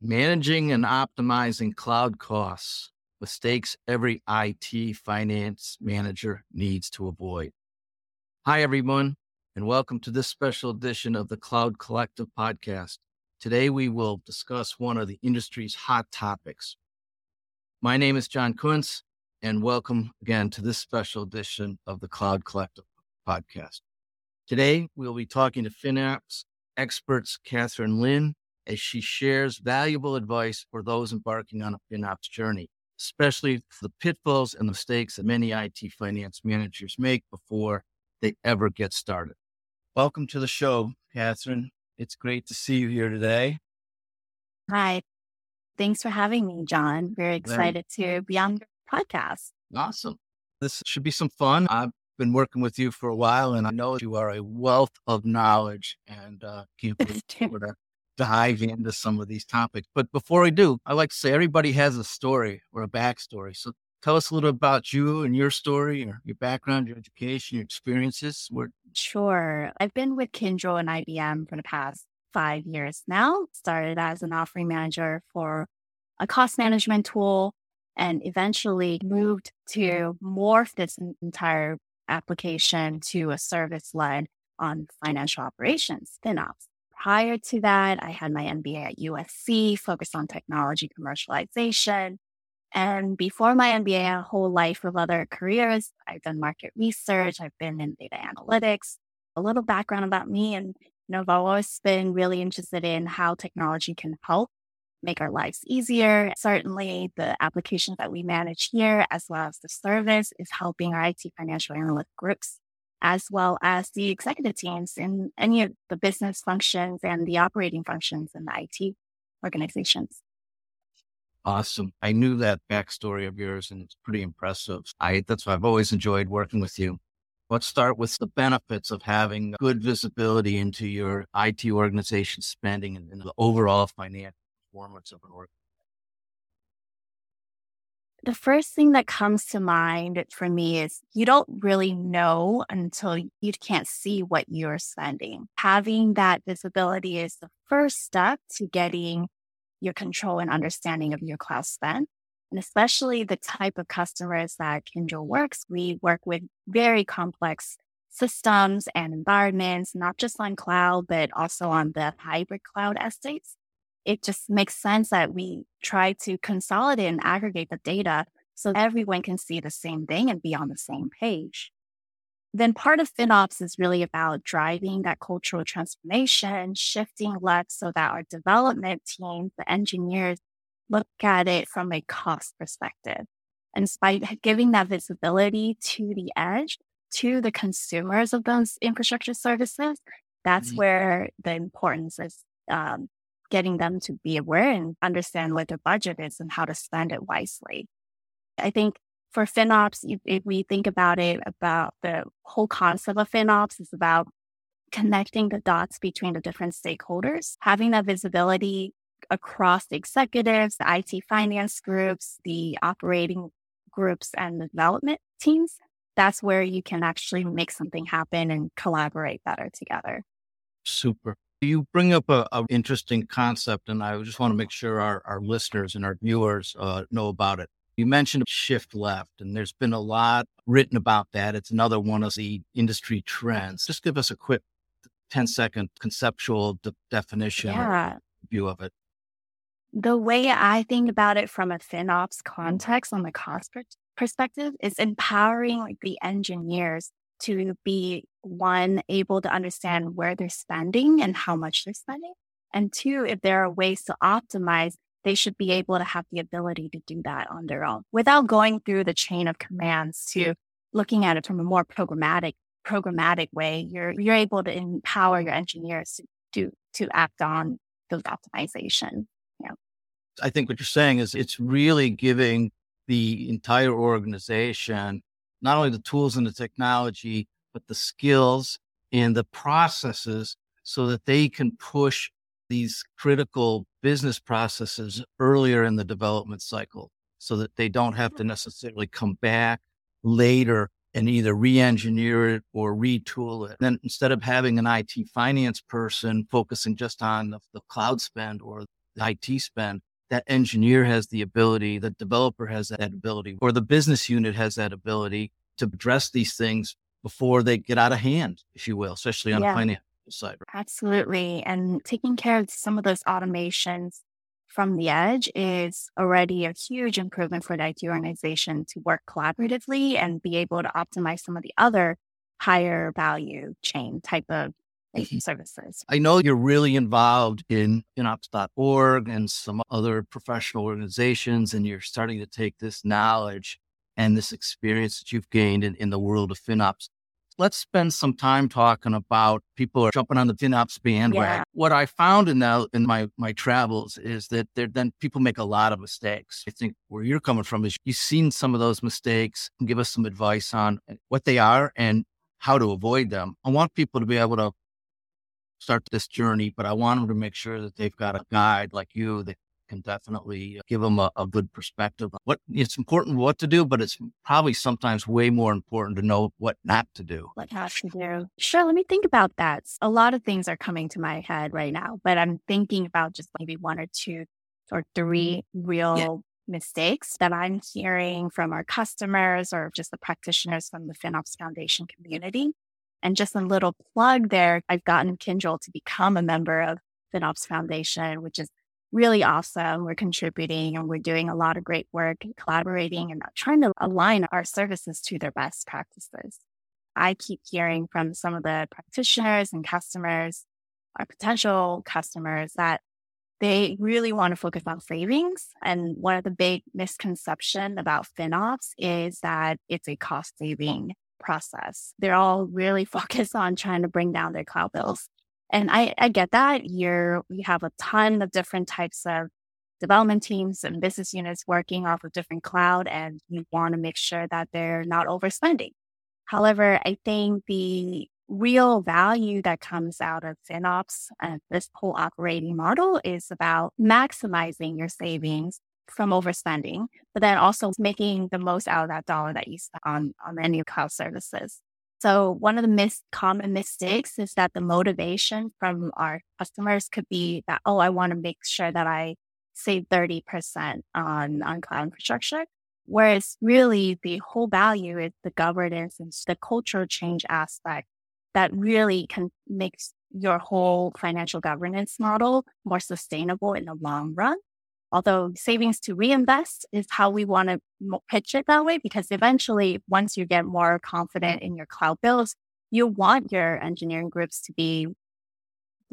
Managing and optimizing cloud costs, mistakes every IT finance manager needs to avoid. Hi, everyone, and welcome to this special edition of the Cloud Collective podcast. Today, we will discuss one of the industry's hot topics. My name is John Kundtz, and welcome again to this special edition of the Cloud Collective podcast. Today, we'll be talking to FinOps experts Catherine Lin as she shares valuable advice for those embarking on a FinOps journey, especially the pitfalls and mistakes that many IT finance managers make before they ever get started. Welcome to the show, Catherine. It's great to see you here today. Hi. Thanks for having me, John. Very excited to be on your podcast. Awesome. This should be some fun. I've been working with you for a while, and I know you are a wealth of knowledge and uh, can't wait to dive into some of these topics. But before we do, I like to say everybody has a story or a backstory. So tell us a little about you and your story, or your background, your education, your experiences. Where- Sure. I've been with Kyndryl and IBM for the past five years now. Started as an offering manager for a cost management tool and eventually moved to morph this entire application to a service led on financial operations, FinOps. Prior to that, I had my MBA at USC, focused on technology commercialization. And before my MBA, a whole life of other careers. I've done market research. I've been in data analytics. A little background about me. And, you know, I've always been really interested in how technology can help make our lives easier. Certainly the applications that we manage here, as well as the service is helping our IT financial analyst groups as well as the executive teams in any of the business functions and the operating functions in the IT organizations. Awesome. I knew that backstory of yours and it's pretty impressive. I that's why I've always enjoyed working with you. Let's start with the benefits of having good visibility into your IT organization spending and, and the overall financial performance of an organization the first thing that comes to mind for me is you don't really know until you can't see what you're spending. Having that visibility is the first step to getting your control and understanding of your cloud spend. And especially the type of customers that Kyndryl works, we work with very complex systems and environments, not just on cloud, but also on the hybrid cloud estates it just makes sense that we try to consolidate and aggregate the data so everyone can see the same thing and be on the same page. Then part of FinOps is really about driving that cultural transformation, shifting left so that our development team, the engineers, look at it from a cost perspective. And by giving that visibility to the edge, to the consumers of those infrastructure services, that's mm-hmm. where the importance is um, getting them to be aware and understand what their budget is and how to spend it wisely. I think for FinOps, if we think about it, about the whole concept of FinOps is about connecting the dots between the different stakeholders, having that visibility across the executives, the IT finance groups, the operating groups, and the development teams. That's where you can actually make something happen and collaborate better together. Super. You bring up a, a, interesting concept, and I just want to make sure our, our listeners and our viewers uh, know about it. You mentioned shift left, and there's been a lot written about that. It's another one of the industry trends. Just give us a quick 10 second conceptual de- definition yeah. view of it. The way I think about it from a FinOps context on the cost per- perspective is empowering like the engineers to be one, able to understand where they're spending and how much they're spending. And two, if there are ways to optimize, they should be able to have the ability to do that on their own without going through the chain of commands to looking at it from a more programmatic, programmatic way. You're, you're able to empower your engineers to, to act on those optimization. Yeah. I think what you're saying is it's really giving the entire organization not only the tools and the technology, but the skills and the processes so that they can push these critical business processes earlier in the development cycle so that they don't have to mm-hmm. necessarily come back later and either re-engineer it or retool it. Then instead of having an IT finance person focusing just on the, the cloud spend or the IT spend, that engineer has the ability, the developer has that ability, or the business unit has that ability to address these things before they get out of hand, if you will, especially on yeah. the financial side. Absolutely. And taking care of some of those automations from the edge is already a huge improvement for the IT organization to work collaboratively and be able to optimize some of the other higher value chain type of. Mm-hmm. services. I know you're really involved in FinOps.org and some other professional organizations, and you're starting to take this knowledge and this experience that you've gained in, in the world of FinOps let's spend some time talking about people are jumping on the FinOps bandwagon. Yeah. What I found in that in my my travels is that there then people make a lot of mistakes. I think where you're coming from is you've seen some of those mistakes and give us some advice on what they are and how to avoid them. I want people to be able to start this journey, but I want them to make sure that they've got a guide like you that can definitely give them a, a, good perspective. What it's important what to do, but it's probably sometimes way more important to know what not to do. What not to do. Sure. Let me think about that. A lot of things are coming to my head right now, but I'm thinking about just maybe one or two or mm-hmm. three real yeah. mistakes that I'm hearing from our customers or just the practitioners from the FinOps Foundation community. And just a little plug there, I've gotten Kyndryl to become a member of FinOps Foundation, which is really awesome. We're contributing and we're doing a lot of great work and collaborating and trying to align our services to their best practices. I keep hearing from some of the practitioners and customers, our potential customers that they really want to focus on savings. And one of the big misconception about FinOps is that it's a cost saving process. They're all really focused on trying to bring down their cloud bills. And I, I get that. You're, we have a ton of different types of development teams and business units working off of different cloud, and you want to make sure that they're not overspending. However, I think the real value that comes out of FinOps and this whole operating model is about maximizing your savings from overspending, but then also making the most out of that dollar that you spend on, on any cloud services. So one of the mis- common mistakes is that the motivation from our customers could be that, oh, I want to make sure that I save 30% on, on cloud infrastructure. Whereas really the whole value is the governance and the cultural change aspect that really can make your whole financial governance model more sustainable in the long run. Although savings to reinvest is how we want to pitch it that way, because eventually, once you get more confident in your cloud bills, you want your engineering groups to be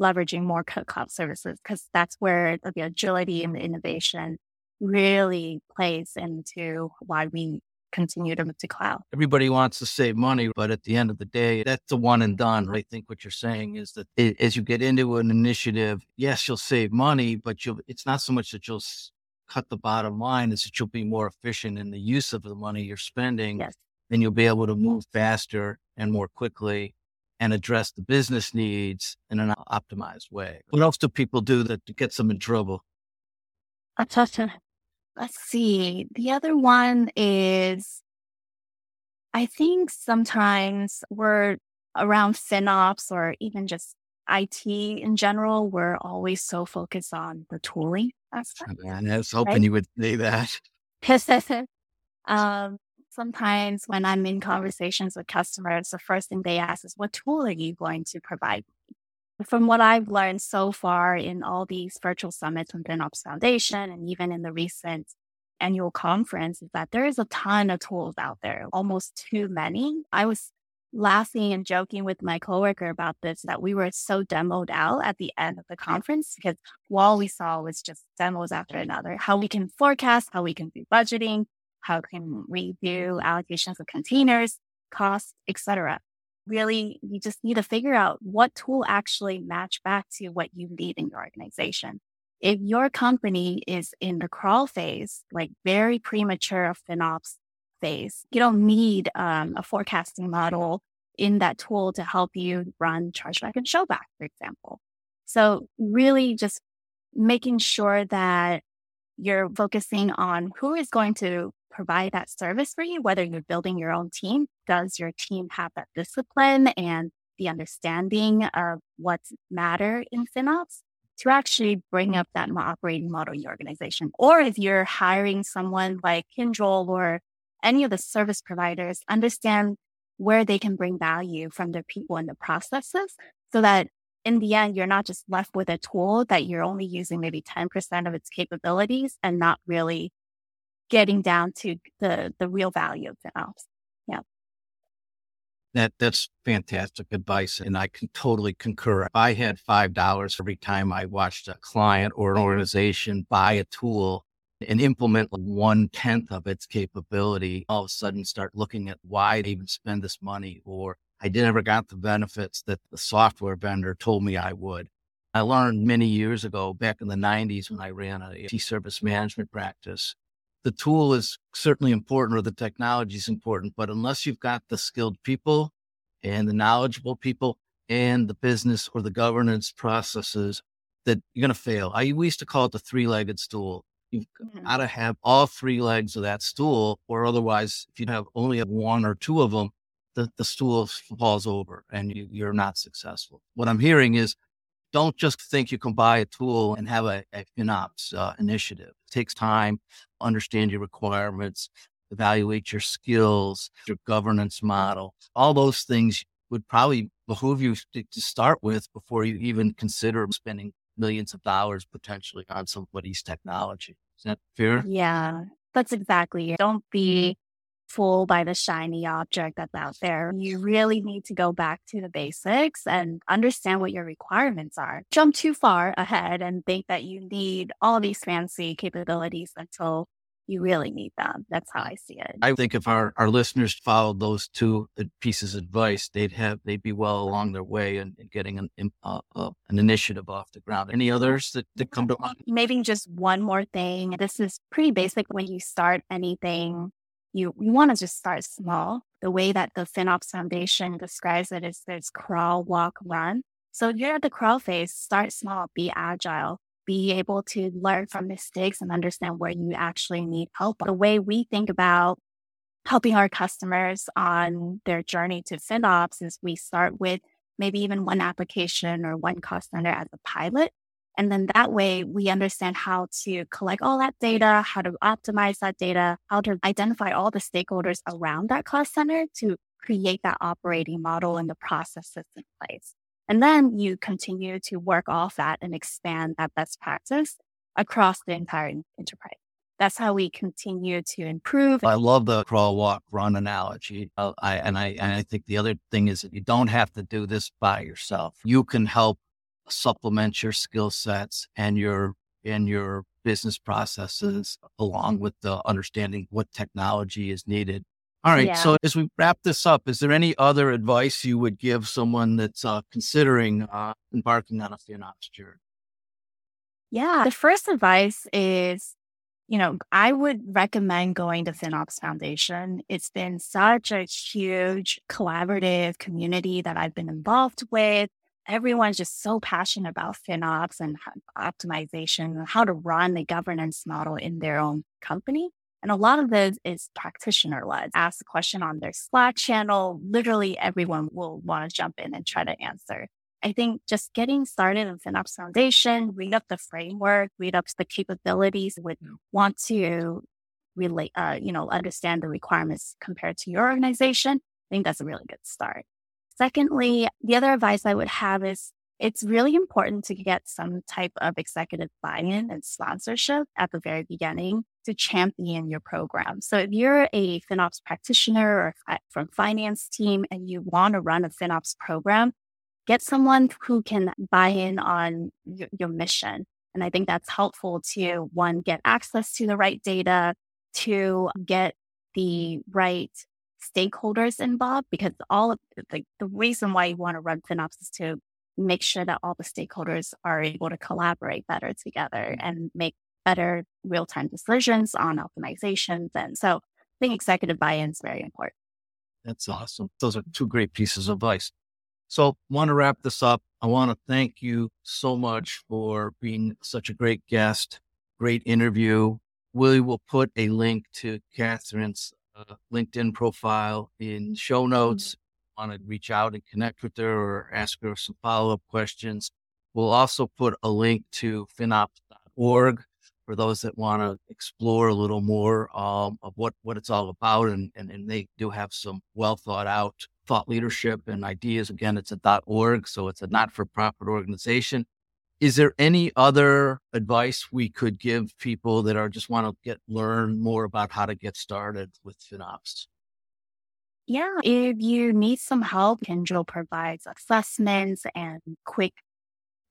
leveraging more cloud services because that's where the agility and the innovation really plays into why we continue to move to cloud. Everybody wants to save money, but at the end of the day, that's the one and done. I think what you're saying is that it, as you get into an initiative, yes, you'll save money, but you'll, it's not so much that you'll cut the bottom line, is that you'll be more efficient in the use of the money you're spending. Yes. Then you'll be able to move faster and more quickly and address the business needs in an optimized way. What else do people do that gets them in trouble? Let's see. The other one is I think sometimes we're around FinOps or even just IT in general, we're always so focused on the tooling aspect. Man, I was hoping right? you would say that. um, sometimes when I'm in conversations with customers, the first thing they ask is, What tool are you going to provide from what I've learned so far in all these virtual summits from FinOps Foundation and even in the recent annual conference is that there is a ton of tools out there, almost too many. I was laughing and joking with my coworker about this that we were so demoed out at the end of the conference because all we saw was just demos after another. How we can forecast, how we can do budgeting, how can we do allocations of containers, costs, etc really you just need to figure out what tool actually match back to what you need in your organization. If your company is in the crawl phase, like very premature FinOps phase, you don't need um, a forecasting model in that tool to help you run chargeback and showback, for example. So really just making sure that you're focusing on who is going to provide that service for you, whether you're building your own team. Does your team have that discipline and the understanding of what's matter in FinOps? to actually bring up that operating model in your organization. Or if you're hiring someone like Kyndryl or any of the service providers, understand where they can bring value from their people and the processes so that in the end, you're not just left with a tool that you're only using maybe 10% of its capabilities and not really getting down to the, the real value of FinOps. Yeah. That that's fantastic advice, and I can totally concur. If I had five dollars every time I watched a client or an mm-hmm. organization buy a tool and implement one tenth of its capability, all of a sudden start looking at why they even spend this money, or I never got the benefits that the software vendor told me I would. I learned many years ago, back in the 90s, when I ran a IT service management practice, the tool is certainly important or the technology is important, but unless you've got the skilled people and the knowledgeable people and the business or the governance processes, that you're going to fail. I we used to call it the three-legged stool. You've mm-hmm. got to have all three legs of that stool, or otherwise, if you have only one or two of them, the, the stool falls over and you, you're not successful. What I'm hearing is don't just think you can buy a tool and have a, a FinOps uh, initiative. It takes time, understand your requirements, evaluate your skills, your governance model. All those things would probably behoove you to, to start with before you even consider spending millions of dollars potentially on somebody's technology. Is that fair? Yeah, that's exactly it. Don't be fooled by the shiny object that's out there. You really need to go back to the basics and understand what your requirements are. Jump too far ahead and think that you need all these fancy capabilities until you really need them. That's how I see it. I think if our, our listeners followed those two pieces of advice, they'd have they'd be well along their way in, in getting an uh, uh, an initiative off the ground. Any others that, that come to mind? Maybe just one more thing. This is pretty basic when you start anything you, you want to just start small. The way that the FinOps Foundation describes it is there's crawl, walk, run. So you're at the crawl phase, start small, be agile, be able to learn from mistakes and understand where you actually need help. The way we think about helping our customers on their journey to FinOps is we start with maybe even one application or one cost center as a pilot. And then that way we understand how to collect all that data, how to optimize that data, how to identify all the stakeholders around that cost center to create that operating model and the processes in place. And then you continue to work off that and expand that best practice across the entire enterprise. That's how we continue to improve. I love the crawl, walk, run analogy. Uh, I, and I, and I think the other thing is that you don't have to do this by yourself. You can help supplement your skill sets and your and your business processes along with the understanding what technology is needed. All right. Yeah. So as we wrap this up, is there any other advice you would give someone that's uh, considering uh, embarking on a FinOps journey? Yeah. The first advice is, you know, I would recommend going to FinOps Foundation. It's been such a huge collaborative community that I've been involved with everyone's just so passionate about FinOps and optimization and how to run the governance model in their own company. And a lot of this is practitioner led. Ask a question on their Slack channel. Literally everyone will want to jump in and try to answer. I think just getting started in FinOps Foundation, read up the framework, read up the capabilities, would want to relate, uh, you know, understand the requirements compared to your organization. I think that's a really good start. Secondly, the other advice I would have is it's really important to get some type of executive buy-in and sponsorship at the very beginning to champion your program. So if you're a FinOps practitioner or from finance team and you want to run a FinOps program, get someone who can buy in on your, your mission. And I think that's helpful to one, get access to the right data, to get the right stakeholders involved because all of the, the reason why you want to run FinOps is to make sure that all the stakeholders are able to collaborate better together mm. and make better real-time decisions on optimizations. And so I think executive buy-in is very important. That's awesome. Those are two great pieces of advice. So want to wrap this up. I want to thank you so much for being such a great guest, great interview. We will put a link to Catherine's uh, LinkedIn profile in show mm-hmm. notes. Want to reach out and connect with her or ask her some follow up questions. We'll also put a link to finops.org for those that want to explore a little more um, of what, what it's all about. And, and, and they do have some well thought out thought leadership and ideas. Again, it's a .org, so it's a not-for-profit organization. Is there any other advice we could give people that are just want to get learn more about how to get started with FinOps? Yeah, if you need some help, Kyndryl provides assessments and quick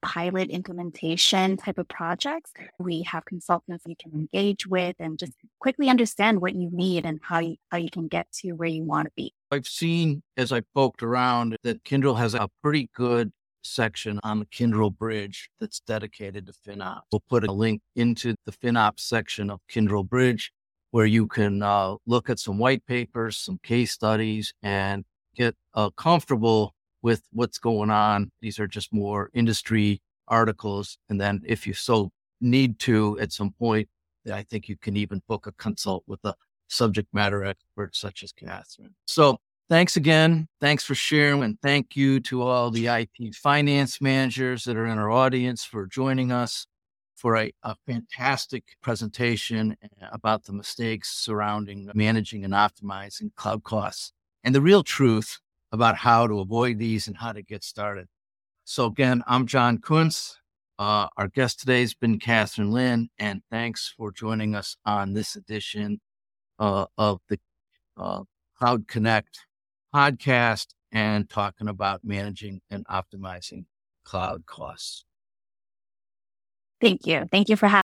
pilot implementation type of projects. We have consultants you can engage with and just quickly understand what you need and how you, how you can get to where you want to be. I've seen as I poked around that Kyndryl has a pretty good section on the Kyndryl Bridge that's dedicated to FinOps. We'll put a link into the FinOps section of Kyndryl Bridge where you can uh, look at some white papers, some case studies, and get uh, comfortable with what's going on. These are just more industry articles. And then if you so need to at some point, I think you can even book a consult with a subject matter expert such as Catherine. So thanks again. Thanks for sharing. And thank you to all the IT finance managers that are in our audience for joining us for a, a fantastic presentation about the mistakes surrounding managing and optimizing cloud costs and the real truth about how to avoid these and how to get started. So again, I'm John Kundtz. Uh, our guest today has been Catherine Lin, and thanks for joining us on this edition uh, of the uh, Cloud Connect podcast and talking about managing and optimizing cloud costs. Thank you. Thank you for having